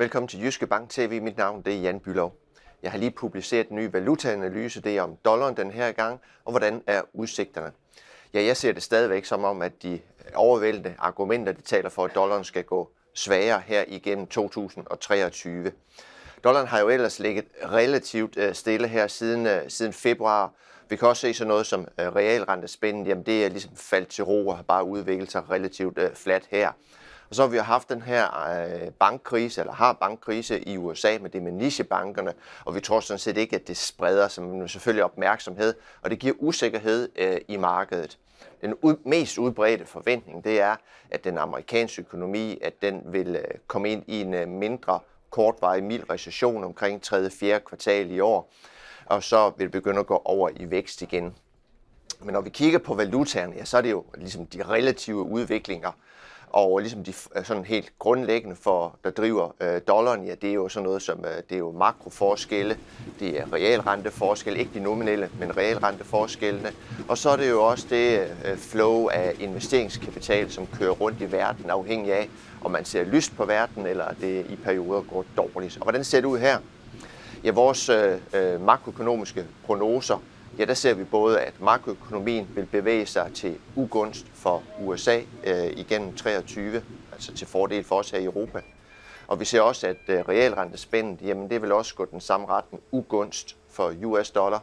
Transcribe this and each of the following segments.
Velkommen til Jyske Bank TV. Mit navn det er Jan Bylov. Jeg har lige publiceret en ny valutaanalyse, det er om dollaren den her gang, og hvordan er udsigterne. Ja, jeg ser det stadigvæk som om, at de overvældende argumenter, de taler for, at dollaren skal gå svagere her igennem 2023. Dollaren har jo ellers ligget relativt øh, stille her siden, øh, siden februar. Vi kan også se sådan noget som øh, realrentespændet, jamen det er ligesom faldt til ro og har bare udviklet sig relativt øh, fladt her. Og så har vi jo haft den her øh, bankkrise, eller har bankkrise i USA med det med nichebankerne, og vi tror sådan set ikke, at det spreder sig, men selvfølgelig opmærksomhed, og det giver usikkerhed øh, i markedet. Den ud, mest udbredte forventning, det er, at den amerikanske økonomi, at den vil øh, komme ind i en mindre kortvarig mild recession omkring 3. 4. kvartal i år, og så vil det begynde at gå over i vækst igen. Men når vi kigger på valutaerne, ja, så er det jo ligesom de relative udviklinger, og ligesom de øh, sådan helt grundlæggende for, der driver øh, dollaren, ja, det er jo sådan noget som, øh, det er jo makroforskelle, det er realrenteforskelle, ikke de nominelle, men realrenteforskellene. Og så er det jo også det øh, flow af investeringskapital, som kører rundt i verden, afhængig af, om man ser lyst på verden, eller det i perioder går dårligt. Og hvordan ser det ud her? Ja, vores øh, øh makroøkonomiske prognoser ja, der ser vi både, at makroøkonomien vil bevæge sig til ugunst for USA øh, igennem 23, altså til fordel for os her i Europa. Og vi ser også, at øh, realrentespændet, jamen det vil også gå den samme retning, ugunst for US dollar.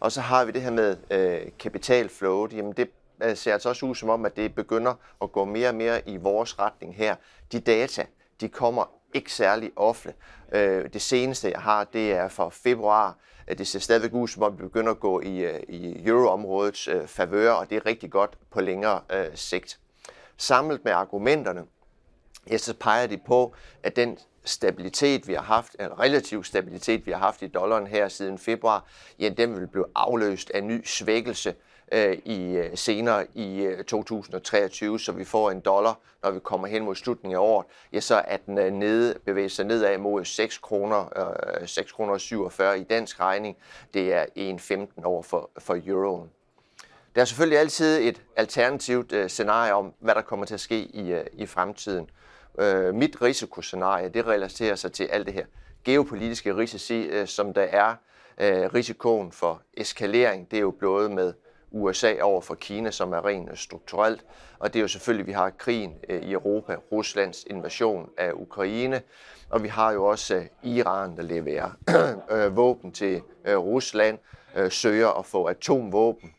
Og så har vi det her med øh, kapitalflow, jamen det øh, ser altså også ud som om, at det begynder at gå mere og mere i vores retning her. De data, de kommer ikke særlig ofte. Øh, det seneste, jeg har, det er fra februar. Øh, det ser stadigvæk ud, som om det begynder at gå i, øh, i euroområdets øh, favør, og det er rigtig godt på længere øh, sigt. Samlet med argumenterne, ja, så peger de på, at den stabilitet, vi har haft, en relativ stabilitet, vi har haft i dollaren her siden februar, ja, den vil blive afløst af ny svækkelse øh, i øh, senere i øh, 2023, så vi får en dollar, når vi kommer hen mod slutningen af året, ja, så at den øh, nede, bevæger sig nedad mod 6 kroner, øh, 6 kroner 47 i dansk regning. Det er 1,15 over for, for euroen. Der er selvfølgelig altid et alternativt øh, scenarie om, hvad der kommer til at ske i, øh, i fremtiden. Øh, mit risikoscenarie, det relaterer sig til alt det her geopolitiske risici, øh, som der er øh, risikoen for eskalering. Det er jo blået med USA over for Kina, som er rent øh, strukturelt. Og det er jo selvfølgelig, at vi har krigen øh, i Europa, Ruslands invasion af Ukraine, og vi har jo også øh, Iran, der leverer øh, våben til øh, Rusland, øh, søger at få atomvåben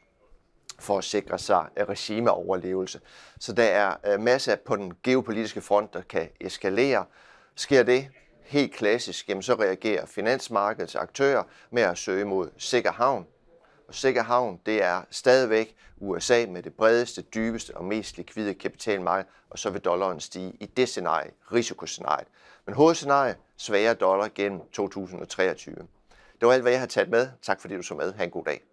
for at sikre sig regimeoverlevelse. Så der er øh, masser på den geopolitiske front, der kan eskalere. Sker det helt klassisk, jamen så reagerer finansmarkedets aktører med at søge mod sikker havn, og sikker havn, det er stadigvæk USA med det bredeste, dybeste og mest likvide kapitalmarked, og så vil dollaren stige i det scenarie, risikoscenariet. Men hovedscenarie, svagere dollar gennem 2023. Det var alt, hvad jeg har taget med. Tak fordi du så med. Ha' en god dag.